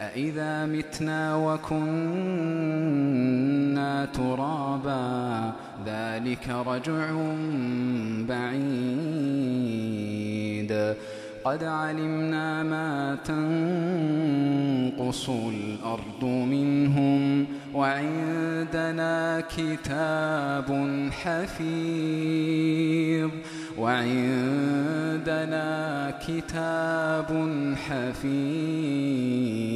أإذا متنا وكنا ترابا ذلك رجع بعيد قد علمنا ما تنقص الأرض منهم وعندنا كتاب حفيظ وعندنا كتاب حفيظ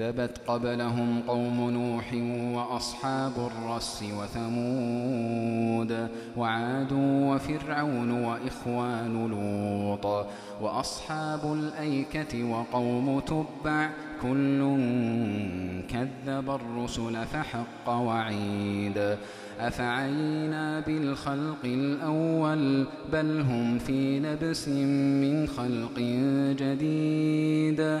كذبت قبلهم قوم نوح وأصحاب الرس وثمود وعاد وفرعون وإخوان لوط وأصحاب الأيكة وقوم تبع كل كذب الرسل فحق وعيد أفعينا بالخلق الأول بل هم في لبس من خلق جديد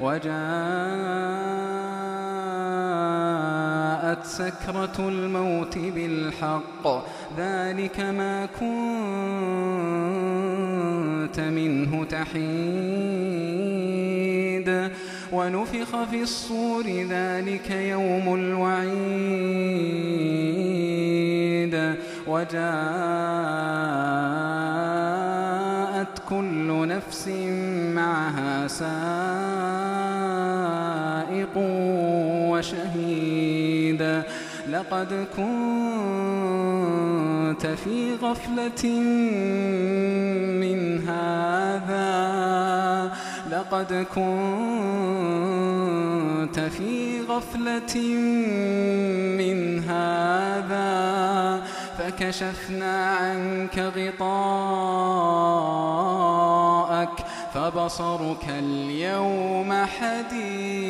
وجاءت سكرة الموت بالحق. ذلك ما كنت منه تحيد. ونفخ في الصور ذلك يوم الوعيد. وجاءت كل نفس معها سائق لقد كنت في غفلة من هذا. لقد كنت في غفلة من هذا. فكشفنا عنك غطاءك فبصرك اليوم حديد.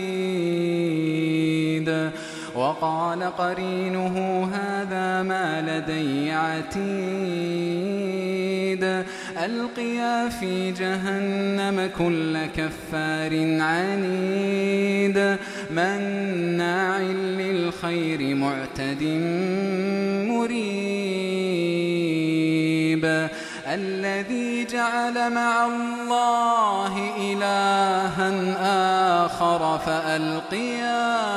وقال قرينه هذا ما لدي عتيد. ألقيا في جهنم كل كفار عنيد. مناع للخير معتد الذي جعل مع الله إلها آخر فألقياه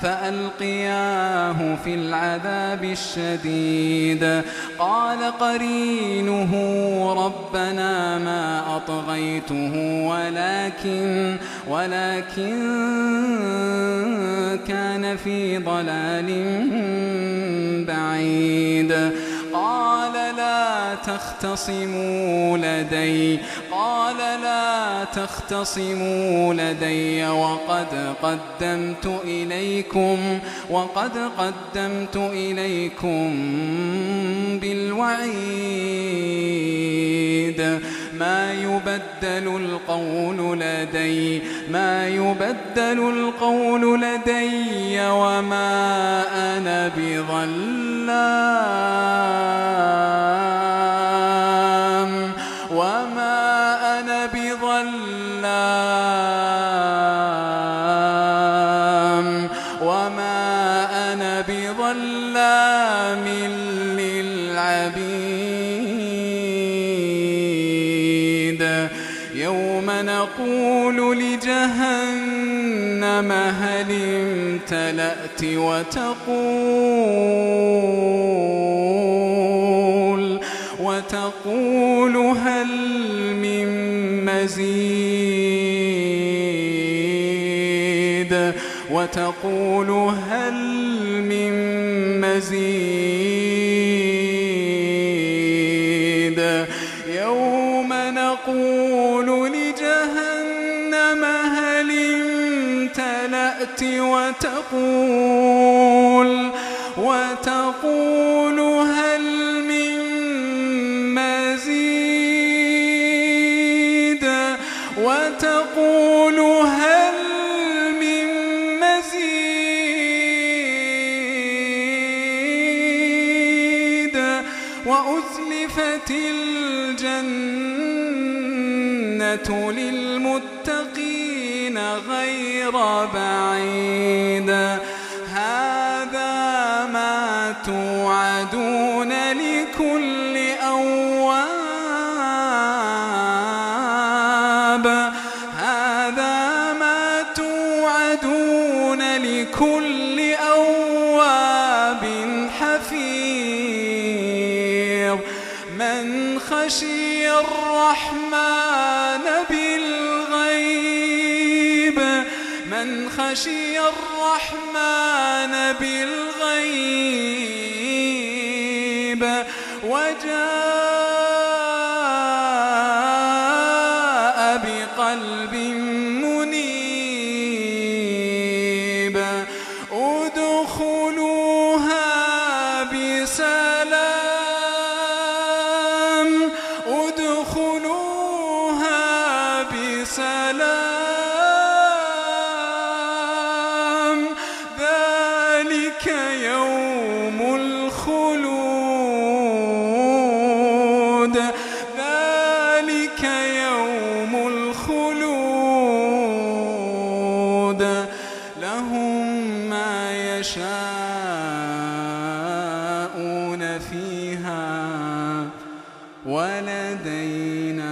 فألقياه في العذاب الشديد. قال قرينه ربنا ما أطغيته ولكن ولكن كان في ضلال بعيد. تختصموا لدي. قال لا تختصموا لدي وقد قدمت إليكم وقد قدمت إليكم بالوعيد. ما يبدل القول لدي ما يبدل القول لدي وما أنا بظلام وما أنا بظلام وما أنا بظلام هل امتلأت وتقول وتقول هل من مزيد؟ وتقول هل من مزيد؟ يوم نقول لجهنم وتقول وتقول هل من مزيد؟ وتقول هل من مزيد؟ وأزلفت الجنة للمتقين. غير بعيد. هذا ما توعدون لكل أواب. هذا ما توعدون لكل أواب حفيظ. من خشي الرحمن بالغيب من خشي الرحمن بالغيب وجاء ذلك يوم الخلود. ذلك يوم الخلود. لهم ما يشاءون فيها. ولدينا